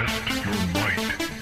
はい。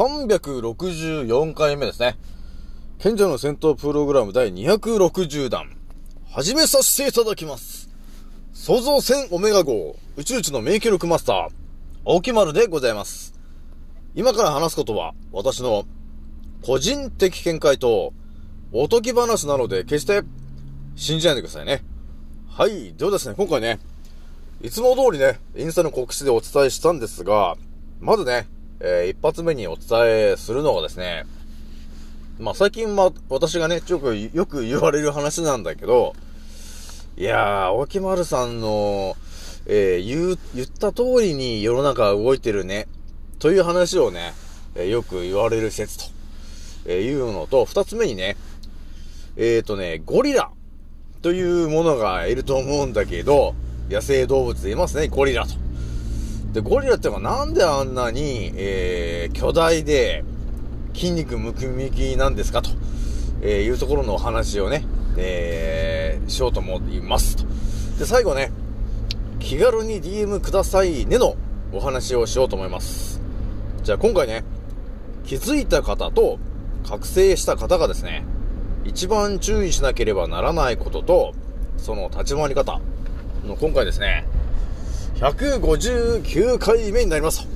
364回目ですね。賢者の戦闘プログラム第260弾。始めさせていただきます。創造戦オメガ号、宇宙一の名記録マスター、青木丸でございます。今から話すことは、私の個人的見解と、おとぎ話なので、決して信じないでくださいね。はい。ではですね、今回ね、いつも通りね、インスタの告知でお伝えしたんですが、まずね、えー一発目にお伝えするのがですね、まあ最近まあ私がね、よく、よく言われる話なんだけど、いやー、青木丸さんの、えー言う、言った通りに世の中は動いてるね、という話をね、えーよく言われる説と、えーいうのと、二つ目にね、えっ、ー、とね、ゴリラというものがいると思うんだけど、野生動物でいますね、ゴリラと。で、ゴリラってのはなんであんなに、えー、巨大で、筋肉ムキムキなんですかと、えーいうところのお話をね、えー、しようと思いますと。で、最後ね、気軽に DM くださいねのお話をしようと思います。じゃあ今回ね、気づいた方と覚醒した方がですね、一番注意しなければならないことと、その立ち回り方の今回ですね、159回目になります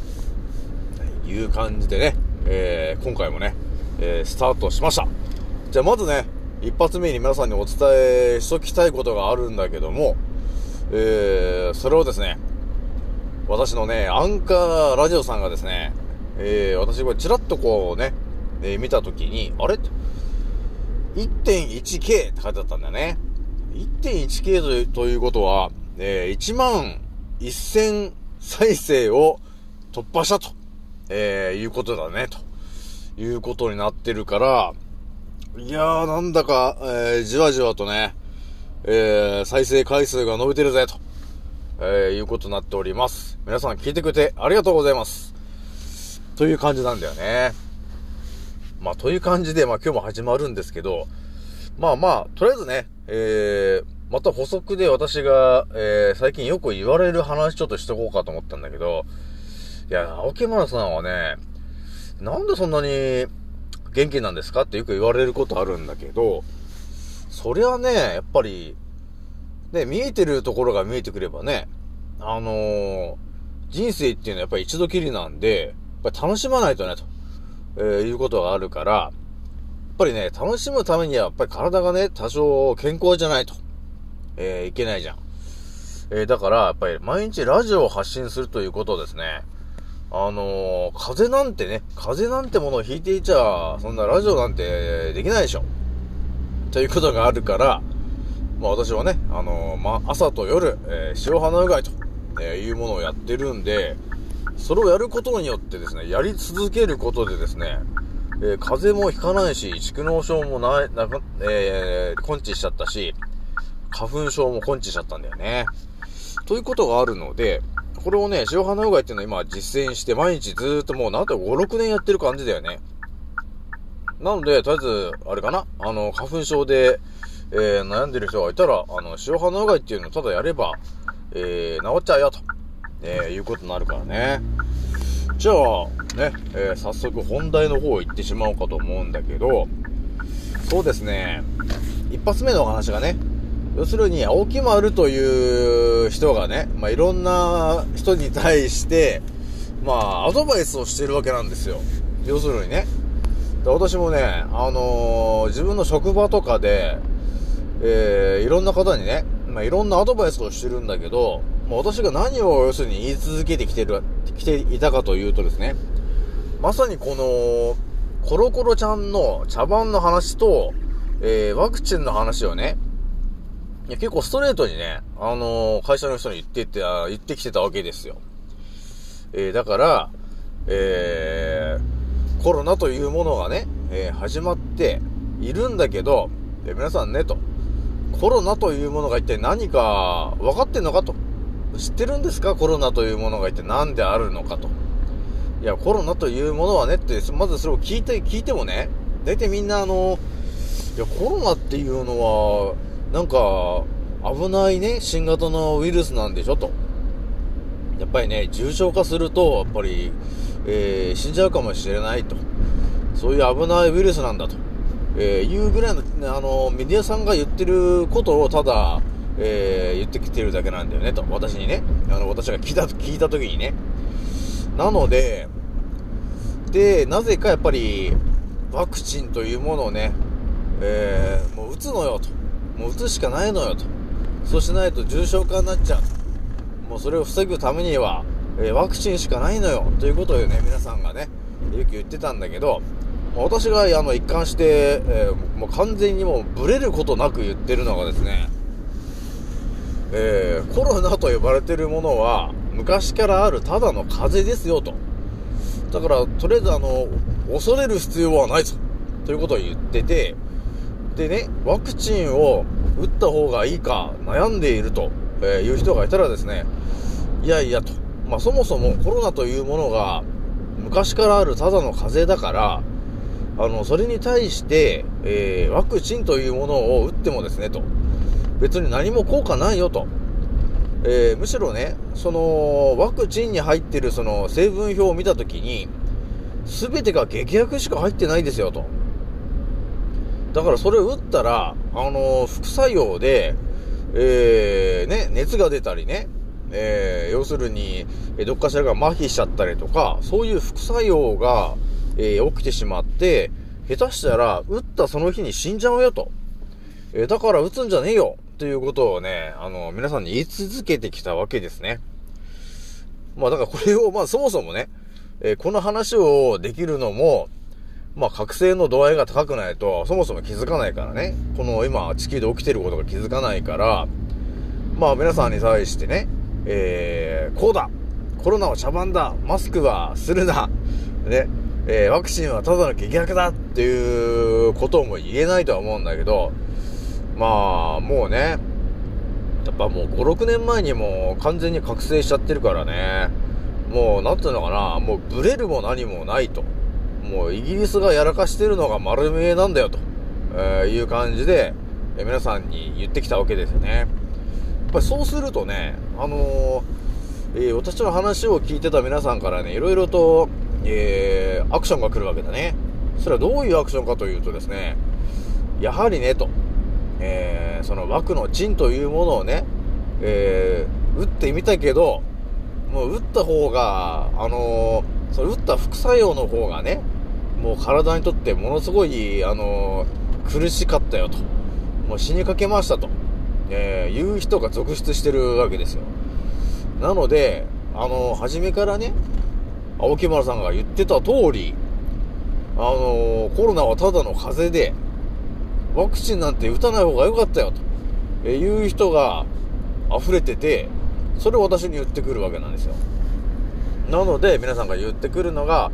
という感じでね、えー今回もね、えースタートしました。じゃあまずね、一発目に皆さんにお伝えしときたいことがあるんだけども、えーそれをですね、私のね、アンカーラジオさんがですね、えー私これチラッとこうね、えー見たときに、あれ ?1.1K って書いてあったんだよね。1.1K というということは、えー1万1000再生を突破したと、えーいうことだね、ということになってるから、いやー、なんだか、えーじわじわとね、えー再生回数が伸びてるぜ、と、えーいうことになっております。皆さん聞いてくれてありがとうございます。という感じなんだよね。まあ、という感じで、まあ今日も始まるんですけど、まあまあ、とりあえずね、えー、また補足で私が、えー、最近よく言われる話ちょっとしとこうかと思ったんだけど、いや、青木村さんはね、なんでそんなに元気なんですかってよく言われることあるんだけど、そりゃね、やっぱり、ね、見えてるところが見えてくればね、あのー人生っていうのはやっぱり一度きりなんで、やっぱり楽しまないとね、と、えーいうことがあるから、やっぱりね、楽しむためにはやっぱり体がね、多少健康じゃないと、えーいけないじゃん。えーだから、やっぱり毎日ラジオを発信するということですね。あのー風なんてね、風邪なんてものをひいていちゃ、そんなラジオなんてできないでしょ。ということがあるから、まあ私はね、あのーまあ朝と夜、えー塩花うがいと、えいうものをやってるんで、それをやることによってですね、やり続けることでですね、え風邪もひかないし、蓄膿症もない、なく、えー、根治しちゃったし、花粉症も根治しちゃったんだよね。ということがあるので、これをね、塩花うがいっていうのを今実践して毎日ずーっともうなんと5、6年やってる感じだよね。なので、とりあえず、あれかな？あの、花粉症で、えー悩んでる人がいたら、あの、塩花うがいっていうのをただやれば、えー治っちゃうよと、えーいうことになるからね。じゃあ、ね、えー早速本題の方行ってしまおうかと思うんだけど、そうですね、一発目のお話がね、要するに、青木丸という人がね、まあ、いろんな人に対して、まあ、アドバイスをしてるわけなんですよ。要するにね。で私もね、あのー、自分の職場とかで、えー、いろんな方にね、まあ、いろんなアドバイスをしてるんだけど、まあ、私が何を要するに言い続けてきてる、来ていたかというとですね、まさにこの、コロコロちゃんの茶番の話と、えー、ワクチンの話をね、いや結構ストレートにね、あのー、会社の人に言ってて、言ってきてたわけですよ。えー、だから、えー、コロナというものがね、えー、始まっているんだけど、え皆さんね、と、コロナというものが一体何か分かってんのかと。知ってるんですか？コロナというものが一体何であるのかと。いや、コロナというものはねって、まずそれを聞いて、聞いてもね、大体みんなあの、いや、コロナっていうのは、なんか、危ないね、新型のウイルスなんでしょと。やっぱりね、重症化すると、やっぱり、えー、死んじゃうかもしれないと。そういう危ないウイルスなんだと。えー、いうぐらいの、あの、メディアさんが言ってることをただ、えー、言ってきてるだけなんだよね、と。私にね。あの、私が聞いた、聞いた時にね。なので、で、なぜかやっぱり、ワクチンというものをね、えー、もう打つのよ、と。もう打つしかないのよと。そうしないと重症化になっちゃう。もうそれを防ぐためには、えー、ワクチンしかないのよ。ということをね、皆さんがね、よく言ってたんだけど、私があの一貫して、えー、もう完全にもうブレることなく言ってるのがですね、えー、コロナと呼ばれてるものは昔からあるただの風邪ですよと。だから、とりあえずあの、恐れる必要はないぞ。ということを言ってて、でね、ワクチンを打った方がいいか悩んでいると、いう人がいたらですね、いやいやと。まあ、そもそもコロナというものが昔からあるただの風邪だから、あの、それに対して、えー、ワクチンというものを打ってもですね、と。別に何も効果ないよと。えー、むしろね、その、ワクチンに入ってるその成分表を見たときに、すべてが劇薬しか入ってないですよと。だからそれを打ったら、あの、副作用で、えー、ね、熱が出たりね、えー、要するに、どっかしらが麻痺しちゃったりとか、そういう副作用が、えー、起きてしまって、下手したら、打ったその日に死んじゃうよと。えー、だから打つんじゃねえよということをね、あの、皆さんに言い続けてきたわけですね。まあだからこれを、まあそもそもね、えー、この話をできるのも、まあ、覚醒の度合いが高くないと、そもそも気づかないからね。この今、地球で起きてることが気づかないから、まあ、皆さんに対してね、えー、こうだ。コロナは茶番だ。マスクはするな。ね、えー、ワクチンはただの劇薬だ。っていうことも言えないとは思うんだけど、まあ、もうね、やっぱもう5、6年前にも完全に覚醒しちゃってるからね、もう、なんていうのかな、もうブレるも何もないと。もうイギリスがやらかしてるのが丸見えなんだよと、えいう感じで、え皆さんに言ってきたわけですよね。やっぱりそうするとね、あのー、えー、私の話を聞いてた皆さんからね、いろいろと、えー、アクションが来るわけだね。それはどういうアクションかというとですね、やはりね、と、えー、その枠のチンというものをね、えー、打ってみたけど、もう打った方が、あのー、その打った副作用の方がね、もう体にとってものすごい、あの、苦しかったよと。もう死にかけましたと。えー、いう人が続出してるわけですよ。なので、あの、初めからね、青木丸さんが言ってた通り、あの、コロナはただの風邪で、ワクチンなんて打たない方が良かったよ、と、え、いう人が溢れてて、それを私に言ってくるわけなんですよ。なので、皆さんが言ってくるのが、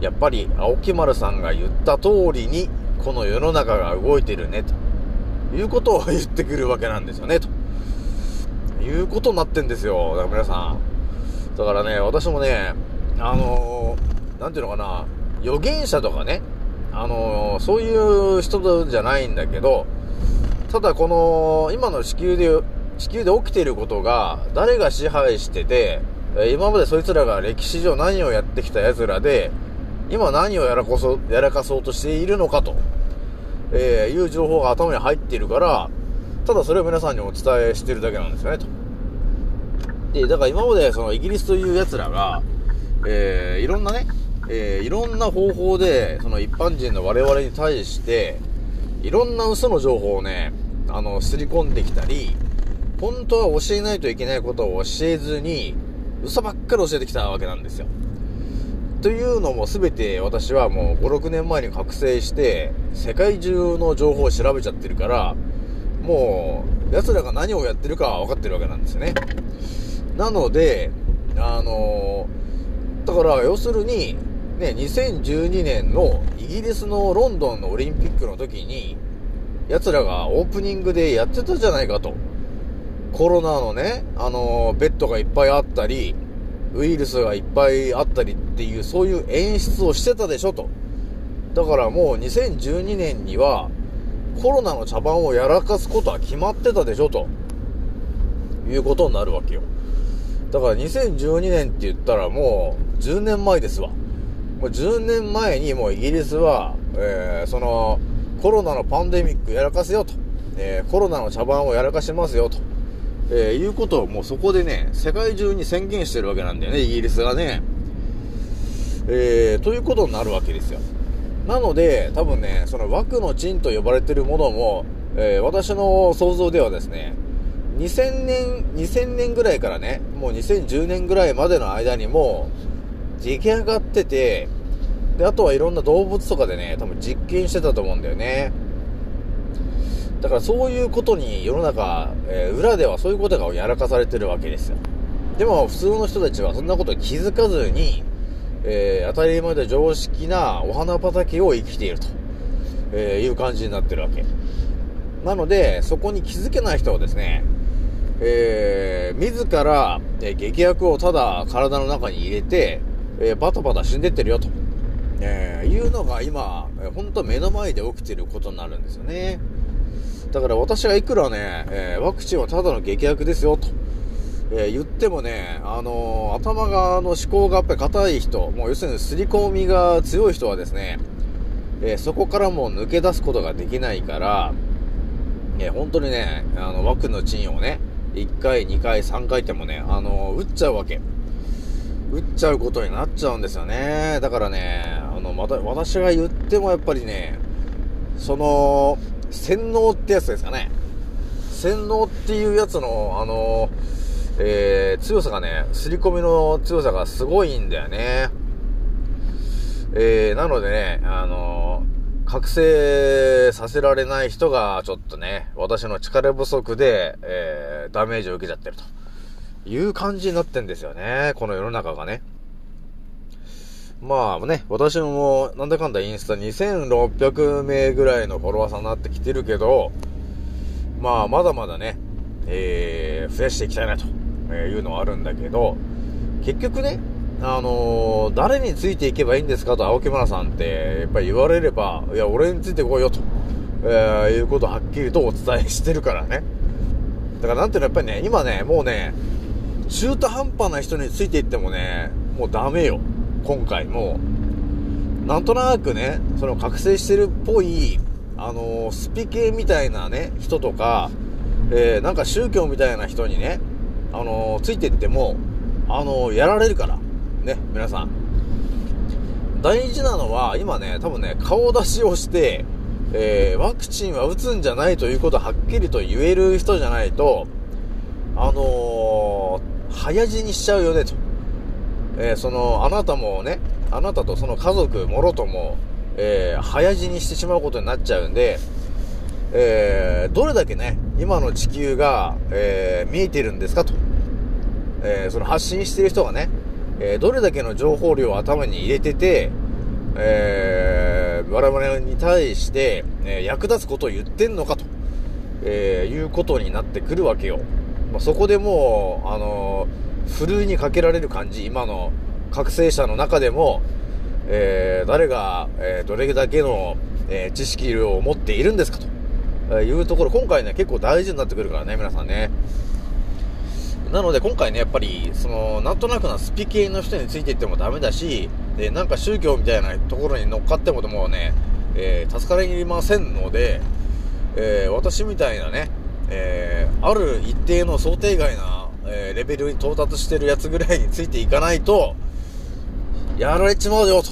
やっぱり青木丸さんが言った通りに、この世の中が動いてるね、ということを言ってくるわけなんですよね、ということになってんですよ。だから皆さん。だからね、私もね、あのー、なんていうのかな、預言者とかね、あのー、そういう人じゃないんだけど、ただこの、今の地球で、地球で起きていることが、誰が支配してて、今までそいつらが歴史上何をやってきた奴らで、今何をやらこそ、やらかそうとしているのかと、えー、いう情報が頭に入っているから、ただそれを皆さんにお伝えしてるだけなんですよね、と。で、だから今までそのイギリスという奴らが、えー、いろんなね、えー、いろんな方法で、その一般人の我々に対して、いろんな嘘の情報をね、あの、すり込んできたり、本当は教えないといけないことを教えずに、嘘ばっかり教えてきたわけなんですよ。というのも全て私はもう5、6年前に覚醒して、世界中の情報を調べちゃってるから、もう、奴らが何をやってるかは分かってるわけなんですよね。なので、あの、だから要するに、ね、2012年のイギリスのロンドンのオリンピックの時に、奴らがオープニングでやってたじゃないかと。コロナのね、あの、ベッドがいっぱいあったり、ウイルスがいっぱいあったりっていう、そういう演出をしてたでしょと。だからもう2012年には、コロナの茶番をやらかすことは決まってたでしょと。いうことになるわけよ。だから2012年って言ったらもう10年前ですわ。もう10年前にもうイギリスは、えー、その、コロナのパンデミックやらかすよと。えー、コロナの茶番をやらかしますよと。えー、いうことをもうそこでね、世界中に宣言してるわけなんだよね、イギリスがね。えー、ということになるわけですよ。なので、多分ね、その枠の賃と呼ばれてるものも、えー、私の想像ではですね、2000年、2000年ぐらいからね、もう2010年ぐらいまでの間にも、出来上がってて、で、あとはいろんな動物とかでね、多分実験してたと思うんだよね。だからそういうことに世の中、えー、裏ではそういうことがやらかされてるわけですよ。でも普通の人たちはそんなこと気づかずに、えー、当たり前で常識なお花畑を生きていると、えー、いう感じになってるわけ。なので、そこに気づけない人はですね、えー、自ら、えー、劇薬をただ体の中に入れて、えー、バタバタ死んでってるよと、えー、いうのが今、えー、本当目の前で起きてることになるんですよね。だから私がいくらね、えー、ワクチンはただの劇薬ですよと、えー、言ってもね、あのー、頭が、の思考がやっぱり硬い人、もう要するに刷り込みが強い人はですね、え、そこからもう抜け出すことができないから、え本当にね、あの、枠の賃をね、1回、2回、3回ってもね、あの打っちゃうわけ。打っちゃうことになっちゃうんですよね。だからね、あの、また、私が言ってもやっぱりね、その、洗脳ってやつですかね。洗脳っていうやつの、あの、えー、強さがね、刷り込みの強さがすごいんだよね。えー、なのでね、あの覚醒させられない人が、ちょっとね、私の力不足で、えー、ダメージを受けちゃってると。いう感じになってんですよね。この世の中がね。まあね、私もなんだかんだインスタ2600名ぐらいのフォロワーさんになってきてるけど、まあまだまだね、えー、増やしていきたいなというのはあるんだけど、結局ね、あのー、誰についていけばいいんですかと青木村さんってやっぱり言われれば、いや、俺についてこいよと、えー、いうことをはっきりとお伝えしてるからね。だからなんていうのやっぱりね、今ね、もうね、中途半端な人についていってもね、もうダメよ。今回も、なんとなくね、その覚醒してるっぽい、あのー、スピ系みたいなね、人とか、えー、なんか宗教みたいな人にね、あのー、ついてっても、あのやられるから。ね、皆さん。大事なのは、今ね、多分ね、顔出しをして、えワクチンは打つんじゃないということをはっきりと言える人じゃないと、あの早死にしちゃうよね、と。えー、その、あなたもね、あなたとその家族もろとも、えー、早死にしてしまうことになっちゃうんで、えー、どれだけね、今の地球が、え、見えてるんですかと。え、その発信してる人がね、えどれだけの情報量を頭に入れてて、え我々に対して、え役立つことを言ってんのかと、えいうことになってくるわけよ。まあ、そこでもう、あのふるいにかけられる感じ、今の覚醒者の中でも、えー、誰が、えー、どれだけの、えー、知識を持っているんですかというところ、今回ね、結構大事になってくるからね、皆さんね。なので今回ね、やっぱり、その、なんとなくなスピ系の人についていってもダメだし、で、なんか宗教みたいなところに乗っかってももうね、えー、助かりませんので、えー、私みたいなね、えー、ある一定の想定外な、えー、レベルに到達してるやつぐらいについていかないと、やられちまうよ、と、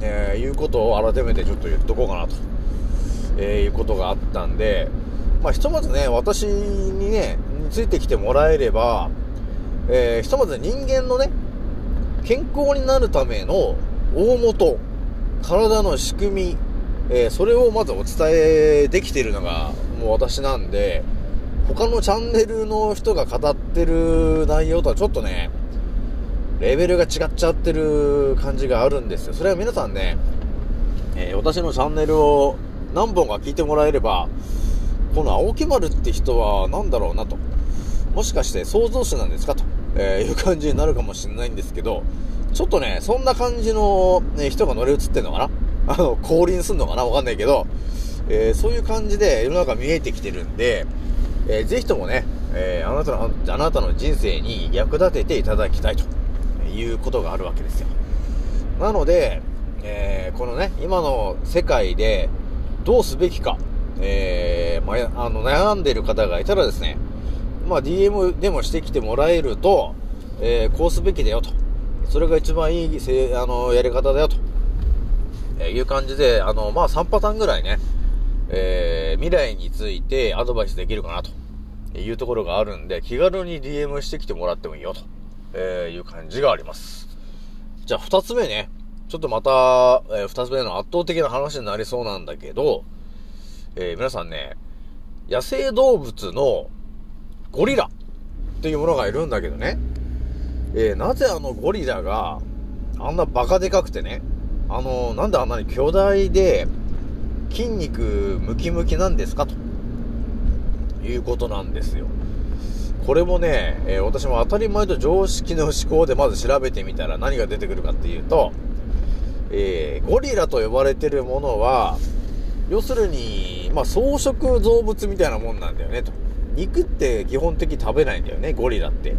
えー、いうことを改めてちょっと言っとこうかなと、えー、いうことがあったんで、まあ、ひとまずね、私にね、ついてきてもらえれば、えー、ひとまず人間のね、健康になるための大元、体の仕組み、えー、それをまずお伝えできているのがもう私なんで、他のチャンネルの人が語ってる内容とはちょっとね、レベルが違っちゃってる感じがあるんですよ。それは皆さんね、えー、私のチャンネルを何本か聞いてもらえれば、この青木丸って人は何だろうなと。もしかして創造主なんですかと、え、いう感じになるかもしれないんですけど、ちょっとね、そんな感じの、ね、人が乗り移ってんのかな？あの、降臨すんのかな？わかんないけど、えー、そういう感じで世の中見えてきてるんで、えー、ぜひともね、えー、あなたの、あなたの人生に役立てていただきたいということがあるわけですよ。なので、えー、このね、今の世界でどうすべきか、えー、まあ、あの、悩んでいる方がいたらですね、まあ、DM でもしてきてもらえると、えー、こうすべきだよと。それが一番いい、せあの、やり方だよと。えいう感じで、あの、まあ、3パターンぐらいね、えー、未来についてアドバイスできるかなというところがあるんで、気軽に DM してきてもらってもいいよと、えいう感じがあります。じゃあ二つ目ね。ちょっとまた、えー、二つ目の圧倒的な話になりそうなんだけど、えー、皆さんね、野生動物のゴリラっていうものがいるんだけどね、えー、なぜあのゴリラがあんなバカでかくてね、あのなんであんなに巨大で、筋肉ムキムキなんですか？ということなんですよ。これもね、えー、私も当たり前と常識の思考でまず調べてみたら何が出てくるかっていうと、えー、ゴリラと呼ばれてるものは、要するに、まあ、草食動物みたいなもんなんだよね、と。肉って基本的に食べないんだよね、ゴリラって。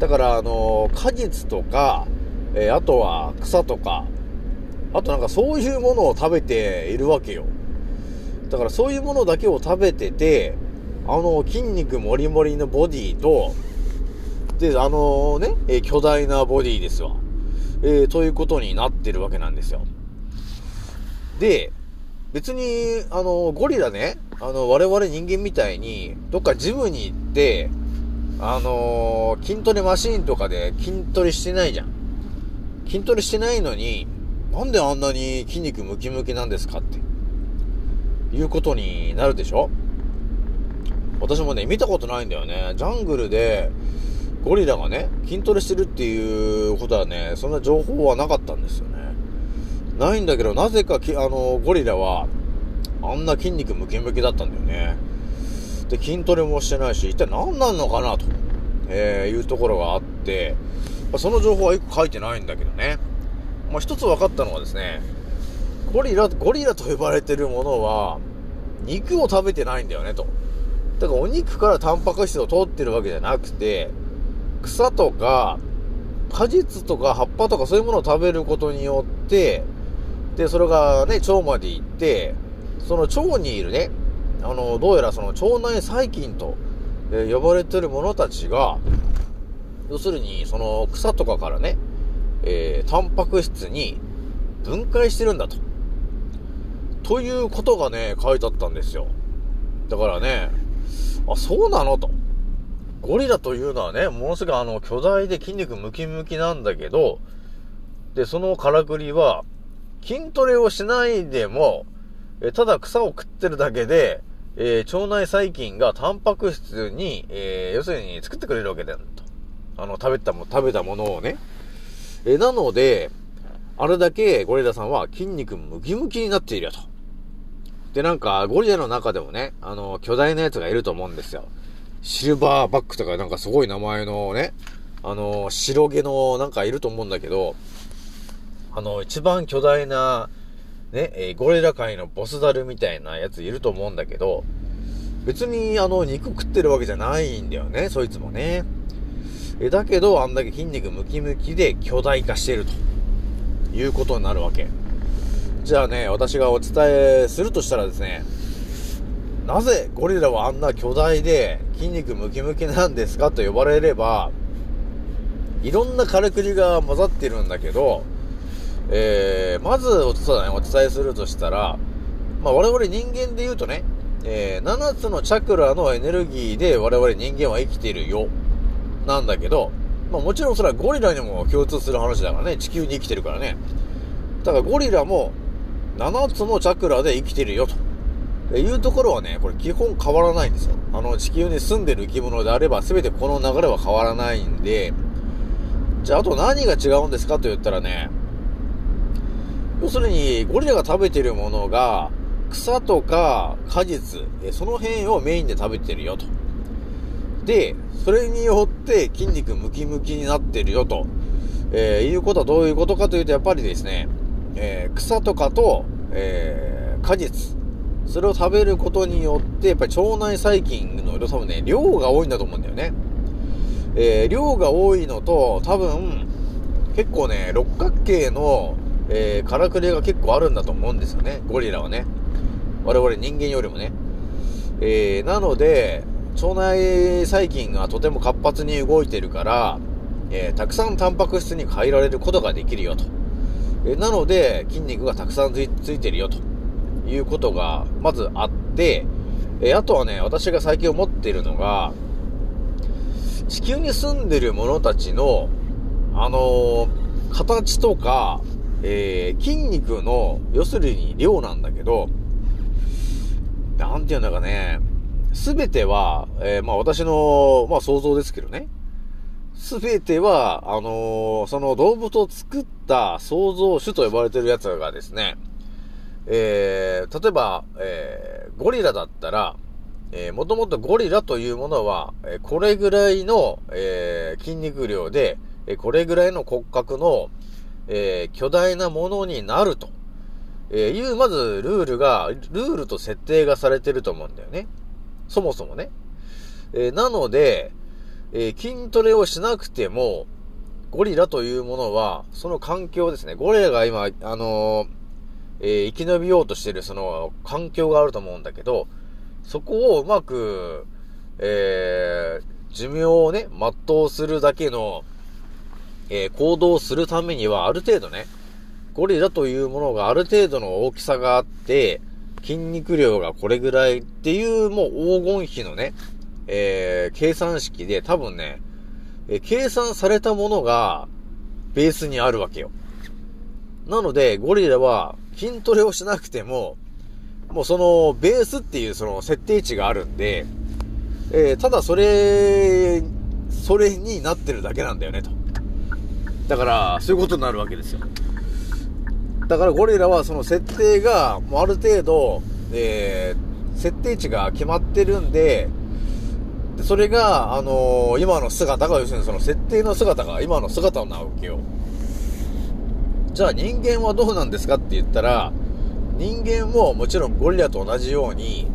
だから、あのー、果実とか、えー、あとは草とか、あとなんかそういうものを食べているわけよ。だからそういうものだけを食べてて、あの筋肉もりもりのボディと、で、あのね、え巨大なボディですわ。えー、ということになってるわけなんですよ。で、別に、あの、ゴリラね、あの、我々人間みたいに、どっかジムに行って、あのー、筋トレマシーンとかで筋トレしてないじゃん。筋トレしてないのに、なんであんなに筋肉ムキムキなんですかって、いうことになるでしょ？私もね、見たことないんだよね。ジャングルで、ゴリラがね、筋トレしてるっていうことはね、そんな情報はなかったんですよね。ないんだけど、なぜかき、あの、ゴリラは、あんな筋肉ムキムキだったんだよね。で、筋トレもしてないし、一体何なんのかなと、えー、いうところがあって、その情報はよく書いてないんだけどね。まあ、一つ分かったのはですね、ゴリラ、ゴリラと呼ばれてるものは、肉を食べてないんだよね、と。だからお肉からタンパク質を取ってるわけじゃなくて、草とか、果実とか葉っぱとかそういうものを食べることによって、で、それがね、腸まで行って、その腸にいるね、あの、どうやらその腸内細菌と、え、呼ばれてる者たちが、要するに、その草とかからね、えー、タンパク質に分解してるんだと。ということがね、書いてあったんですよ。だからね、あ、そうなのと。ゴリラというのはね、ものすごいあの、巨大で筋肉ムキムキなんだけど、で、そのからくりは、筋トレをしないでも、えただ草を食ってるだけで、えー、腸内細菌がタンパク質に、えー、要するに作ってくれるわけだよ、と。あの、食べたも、食べたものをね。え、なので、あれだけゴリラさんは筋肉ムキムキになっているよと。で、なんか、ゴリラの中でもね、あの、巨大なやつがいると思うんですよ。シルバーバックとかなんかすごい名前のね、あの、白毛のなんかいると思うんだけど、あの、一番巨大な、ね、え、ゴリラ界のボスダルみたいなやついると思うんだけど、別にあの、肉食ってるわけじゃないんだよね、そいつもね。え、だけど、あんだけ筋肉ムキムキで巨大化しているということになるわけ。じゃあね、私がお伝えするとしたらですね、なぜゴリラはあんな巨大で筋肉ムキムキなんですかと呼ばれれば、いろんなからくりが混ざってるんだけど、えー、まずお伝えするとしたら、まあ、我々人間で言うとね、えー、7つのチャクラのエネルギーで我々人間は生きているよ。なんだけど、まあもちろんそれはゴリラにも共通する話だからね。地球に生きてるからね。だからゴリラも7つのチャクラで生きてるよと。いうところはね、これ基本変わらないんですよ。あの地球に住んでる生き物であれば全てこの流れは変わらないんで、じゃああと何が違うんですかと言ったらね、要するにゴリラが食べてるものが草とか果実、その辺をメインで食べてるよと。で、それによって筋肉ムキムキになってるよと、えー、いうことはどういうことかというと、やっぱりですね、えー、草とかと、えー、果実、それを食べることによって、やっぱり腸内細菌の多分ね、量が多いんだと思うんだよね。えー、量が多いのと、多分、結構ね、六角形の、えー、からくりが結構あるんだと思うんですよね、ゴリラはね。我々人間よりもね。えー、なので、腸内細菌がとても活発に動いてるから、えー、たくさんタンパク質に変えられることができるよと。え、なので、筋肉がたくさんついてるよということが、まずあって、え、あとはね、私が最近思っているのが、地球に住んでる者たちの、あの形とか、え筋肉の、要するに量なんだけど、なんていうんだかね、すべては、えー、まあ私の、まあ想像ですけどね。すべては、あのー、その動物を作った創造主と呼ばれてるやつがですね、えー、例えば、えー、ゴリラだったら、えー、もともとゴリラというものは、え、これぐらいの、え、筋肉量で、え、これぐらいの骨格の、え、巨大なものになると。え、いう、まず、ルールが、ルールと設定がされてると思うんだよね。そもそもね。えー、なので、えー、筋トレをしなくても、ゴリラというものは、その環境ですね。ゴリラが今、あのえー、生き延びようとしてるその環境があると思うんだけど、そこをうまく、えー、寿命をね、全うするだけの、えー、行動するためには、ある程度ね、ゴリラというものがある程度の大きさがあって、筋肉量がこれぐらいっていうもう黄金比のね、えー、計算式で多分ね、え、計算されたものがベースにあるわけよ。なので、ゴリラは筋トレをしなくても、もうそのベースっていうその設定値があるんで、えー、ただそれ、それになってるだけなんだよね、と。だから、そういうことになるわけですよ。だからゴリラはその設定が、もうある程度、えー、設定値が決まってるんで、それが、あのー、今の姿が、要するにその設定の姿が今の姿なわけよ。じゃあ人間はどうなんですかって言ったら、人間ももちろんゴリラと同じように、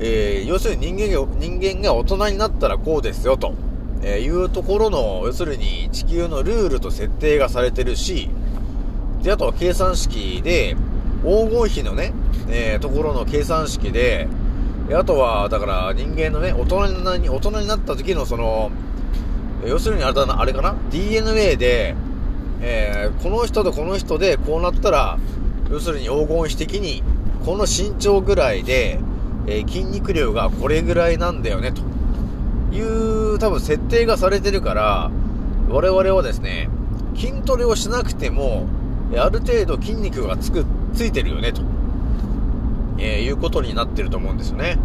えー、要するに人間が、人間が大人になったらこうですよと、えー、いうところの、要するに地球のルールと設定がされてるし、で、あとは計算式で、黄金比のね、えー、ところの計算式で、あとは、だから人間のね、大人にな大人になった時のその、要するにあれだな、あれかな ?DNA で、えー、この人とこの人でこうなったら、要するに黄金比的に、この身長ぐらいで、えー、筋肉量がこれぐらいなんだよね、という多分設定がされてるから、我々はですね、筋トレをしなくても、ある程度筋肉がつく、ついてるよね、と、えー、いうことになってると思うんですよね。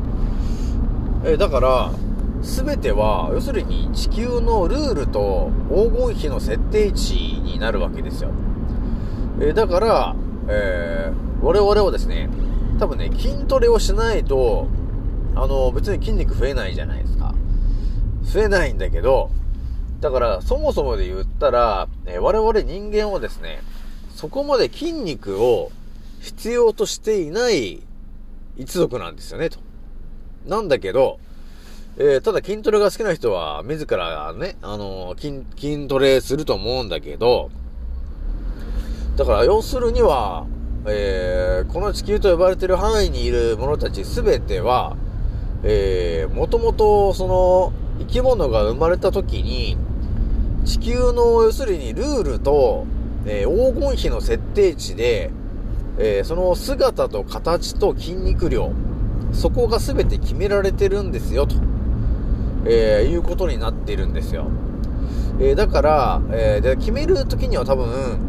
えー、だから、すべては、要するに地球のルールと黄金比の設定値になるわけですよ。えー、だから、えー、我々はですね、多分ね、筋トレをしないと、あの、別に筋肉増えないじゃないですか。増えないんだけど、だから、そもそもで言ったら、えー、我々人間はですね、そこまで筋肉を必要としていない一族なんですよね、と。なんだけど、えー、ただ筋トレが好きな人は自らね、あのー、筋、筋トレすると思うんだけど、だから要するには、えー、この地球と呼ばれてる範囲にいる者たちすべては、えー、もともと、その、生き物が生まれた時に、地球の、要するにルールと、えー、黄金比の設定値で、えー、その姿と形と筋肉量、そこが全て決められてるんですよ、と、えー、いうことになってるんですよ。え、だから、え、で決めるときには多分、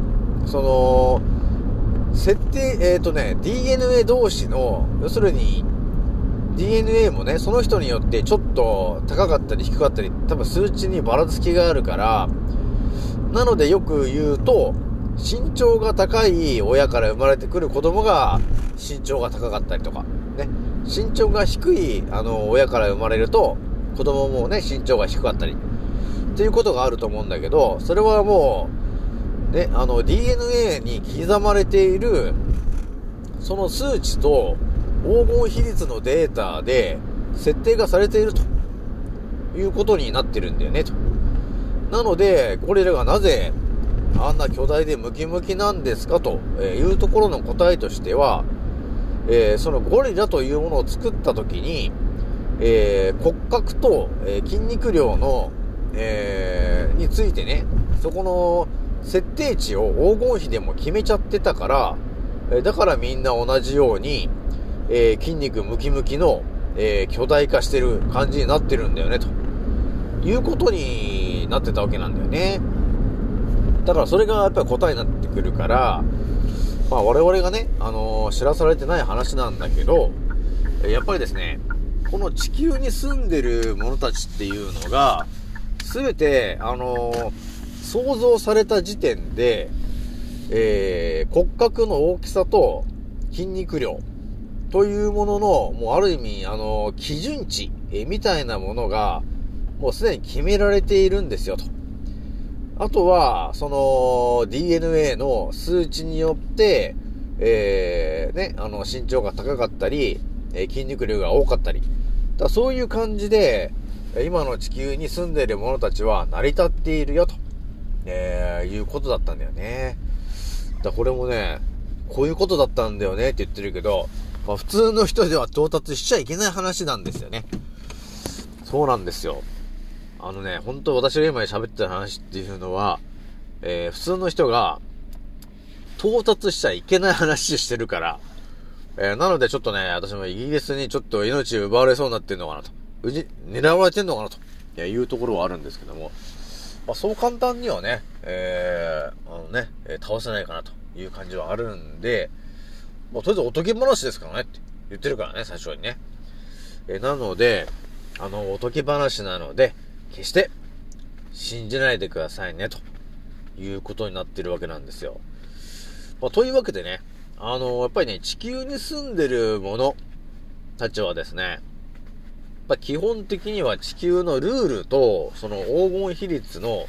その、設定、えっ、とね、DNA 同士の、要するに、DNA もね、その人によってちょっと高かったり低かったり、多分数値にばらつきがあるから、なのでよく言うと、身長が高い親から生まれてくる子供が身長が高かったりとか、ね、身長が低い、あの、親から生まれると、子供もね、身長が低かったり、っていうことがあると思うんだけど、それはもう、ね、あの、DNA に刻まれている、その数値と、黄金比率のデータで、設定がされていると、いうことになってるんだよね、と。なので、ゴリラがなぜ、あんな巨大でムキムキなんですかというところの答えとしては、えー、そのゴリラというものを作った時に、えー、骨格と、えー、筋肉量の、えについてね、そこの設定値を黄金比でも決めちゃってたから、えだからみんな同じように、え筋肉ムキムキの、え巨大化してる感じになってるんだよね、と。いうことになってたわけなんだよね。だからそれがやっぱり答えになってくるから、まあ我々がね、あのー、知らされてない話なんだけど、やっぱりですね、この地球に住んでる者たちっていうのが、すべて、あのー、想像された時点で、えー、骨格の大きさと筋肉量というものの、もうある意味、あの、基準値、えみたいなものが、もうすでに決められているんですよ、と。あとは、その DNA の数値によって、えー、ね、あの、身長が高かったり、え筋肉量が多かったり。だそういう感じで、今の地球に住んでいる者たちは成り立っているよ、と、えー、いうことだったんだよね。だこれもね、こういうことだったんだよねって言ってるけど、まあ、普通の人では到達しちゃいけない話なんですよね。そうなんですよ。あのね、本当私が今喋ってた話っていうのは、えー、普通の人が、到達しちゃいけない話してるから、えー、なのでちょっとね、私もイギリスにちょっと命奪われそうになってんのかなと。うじ、狙われてんのかなというところはあるんですけども、まあ、そう簡単にはね、えー、あのね、え倒せないかなという感じはあるんで、もうとりあえずおとぎ話ですからねって言ってるからね、最初にね。えー、なので、あの、おとぎ話なので、決して信じないでくださいね、ということになってるわけなんですよ。まあ、というわけでね、あの、やっぱりね、地球に住んでるものたちはですね、やっぱ基本的には地球のルールと、その黄金比率の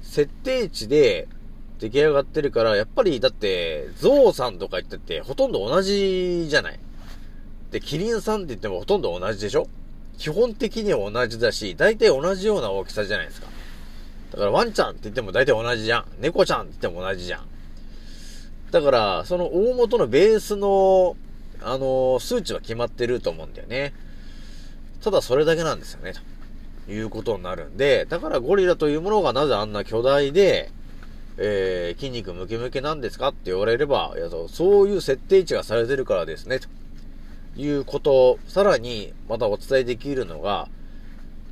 設定値で出来上がってるから、やっぱりだって、ゾウさんとか言ってて、ほとんど同じじゃない。で、キリンさんって言ってもほとんど同じでしょ基本的には同じだし、大体同じような大きさじゃないですか。だからワンちゃんって言っても大体同じじゃん。猫ちゃんって言っても同じじゃん。だから、その大元のベースの、あのー、数値は決まってると思うんだよね。ただそれだけなんですよね、ということになるんで、だからゴリラというものがなぜあんな巨大で、えー、筋肉ムキムキなんですかって言われれば、いやそういう設定値がされてるからですね、と。いうこと、さらにまたお伝えできるのが、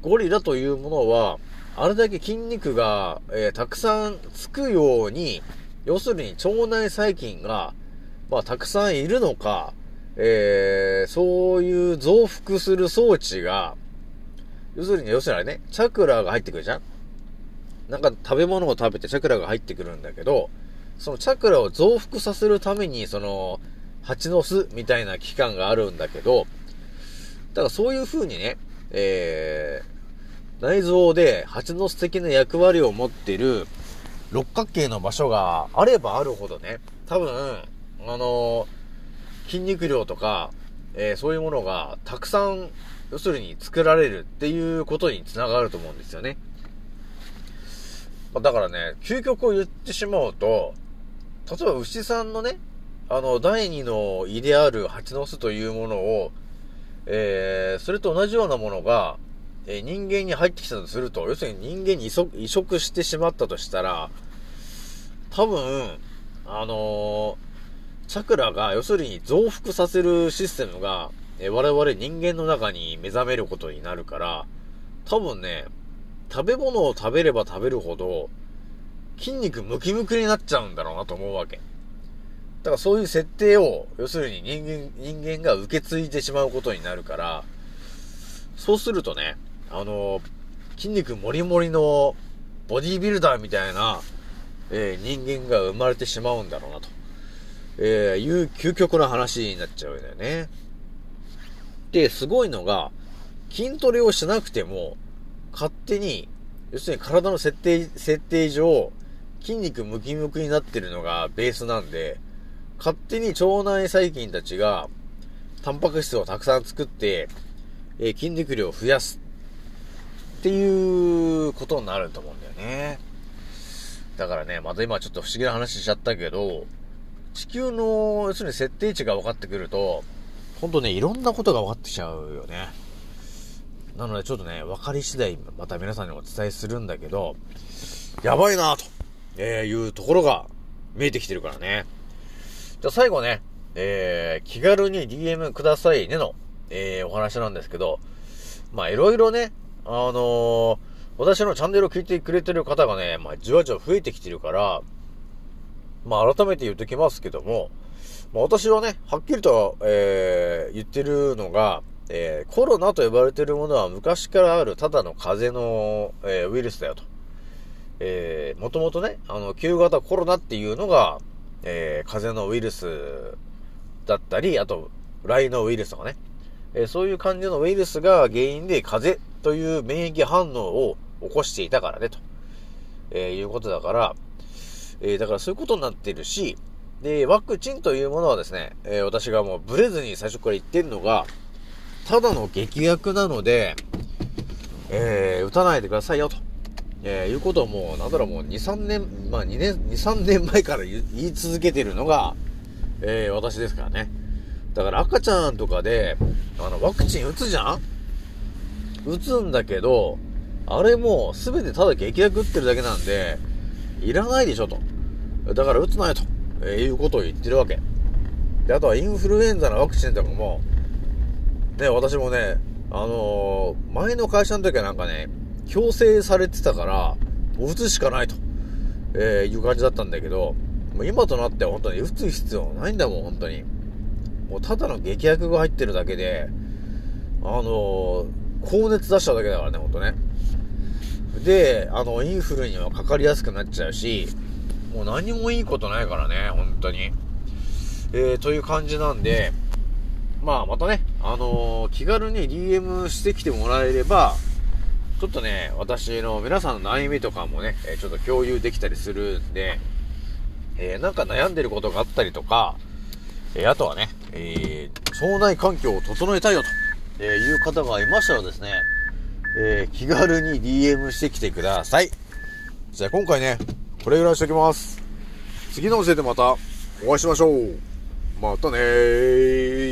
ゴリラというものは、あれだけ筋肉が、えー、たくさんつくように、要するに腸内細菌が、まあ、たくさんいるのか、えー、そういう増幅する装置が、要するに、要するにね、チャクラが入ってくるじゃん。なんか食べ物を食べてチャクラが入ってくるんだけど、そのチャクラを増幅させるために、その、蜂の巣みたいな期間があるんだけど、だからそういう風にね、えー、内臓で蜂の巣的な役割を持っている六角形の場所があればあるほどね、多分、あのー、筋肉量とか、えー、そういうものがたくさん、要するに作られるっていうことにつながると思うんですよね。まだからね、究極を言ってしまうと、例えば牛さんのね、あの、第二の胃である蜂の巣というものを、えー、それと同じようなものが、えー、人間に入ってきたとすると、要するに人間に移植してしまったとしたら、多分、あのー、チャクラが、要するに増幅させるシステムが、え、我々人間の中に目覚めることになるから、多分ね、食べ物を食べれば食べるほど、筋肉ムキムキになっちゃうんだろうなと思うわけ。だからそういう設定を、要するに人間、人間が受け継いでしまうことになるから、そうするとね、あの、筋肉もりもりのボディービルダーみたいな、えー、人間が生まれてしまうんだろうなと、えー、いう究極の話になっちゃうんだよね。で、すごいのが、筋トレをしなくても、勝手に、要するに体の設定、設定上、筋肉ムキムキになってるのがベースなんで、勝手に腸内細菌たちが、タンパク質をたくさん作って、えー、筋肉量を増やす。っていうことになると思うんだよね。だからね、また今ちょっと不思議な話しちゃったけど、地球の、要するに設定値が分かってくると、ほんとね、いろんなことが分かってきちゃうよね。なのでちょっとね、分かり次第、また皆さんにお伝えするんだけど、やばいなと、え、いうところが見えてきてるからね。じゃあ最後ね、えー、気軽に DM くださいねの、えー、お話なんですけど、まあいろいろね、あのー、私のチャンネルを聞いてくれてる方がね、まあじわじわ増えてきてるから、まあ改めて言っときますけども、まあ私はね、はっきりと、えー、言ってるのが、えー、コロナと呼ばれてるものは昔からあるただの風邪の、えー、ウイルスだよと。えー、もともとね、あの、旧型コロナっていうのが、えー、風邪のウイルスだったり、あと、ライノウイルスとかね。えー、そういう感じのウイルスが原因で風邪という免疫反応を起こしていたからね、と、えー、いうことだから、えー、だからそういうことになってるし、で、ワクチンというものはですね、えー、私がもうブレずに最初から言ってるのが、ただの劇薬なので、えー、打たないでくださいよ、と。えー、いうことをもう、なんだろう、もう2、3年、まあ2年、2、3年前から言い続けてるのが、えー、私ですからね。だから赤ちゃんとかで、あの、ワクチン打つじゃん？打つんだけど、あれもすべてただ劇薬打ってるだけなんで、いらないでしょと。だから打つなよと、えー、いうことを言ってるわけ。で、あとはインフルエンザのワクチンとかも、ね、私もね、あのー、前の会社の時はなんかね、強制されてたから、もう打つしかないと、えー、いう感じだったんだけど、もう今となっては本当に打つ必要ないんだもん、本当に。もうただの劇薬が入ってるだけで、あのー、高熱出しただけだからね、ほんとね。で、あの、インフルにはかかりやすくなっちゃうし、もう何もいいことないからね、本当に。えー、という感じなんで、まあ、またね、あのー、気軽に DM してきてもらえれば、ちょっとね、私の皆さんの悩みとかもね、えちょっと共有できたりするんで、えー、なんか悩んでることがあったりとか、えー、あとはね、えー、腸内環境を整えたいよと、えいう方がいましたらですね、え気軽に DM してきてください。じゃあ今回ね、これぐらいしときます。次の教えでまたお会いしましょう。またねー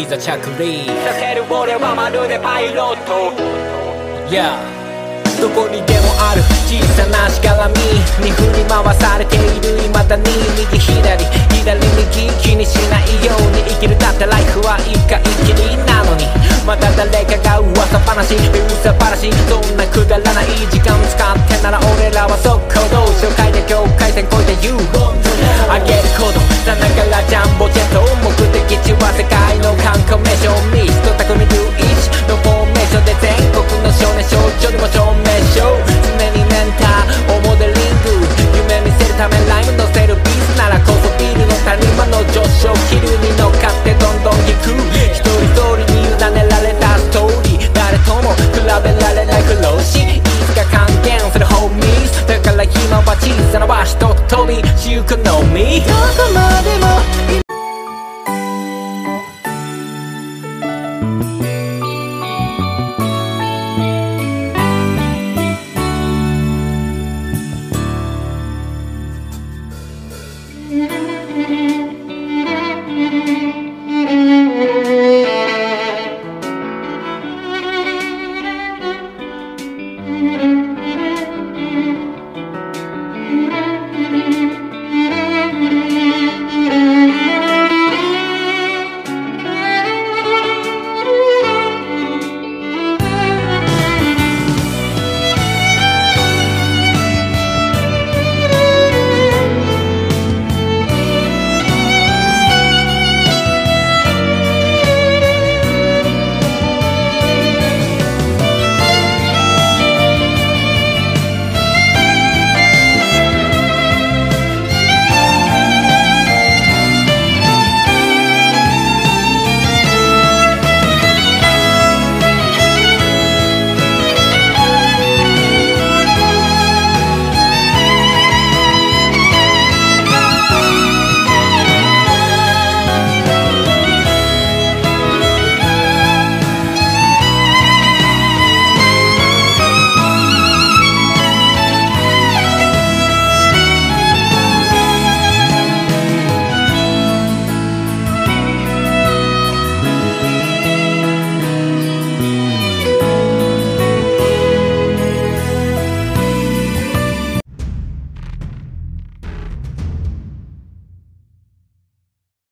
いざ着陸させる俺はまるでパイロット。Yeah. どこにでもある小さなしがらみに振り回されている未だに右左左右気にしないように生きるだってライフは一回きりなのに。また誰かが噂話噂話そんなくだらない時間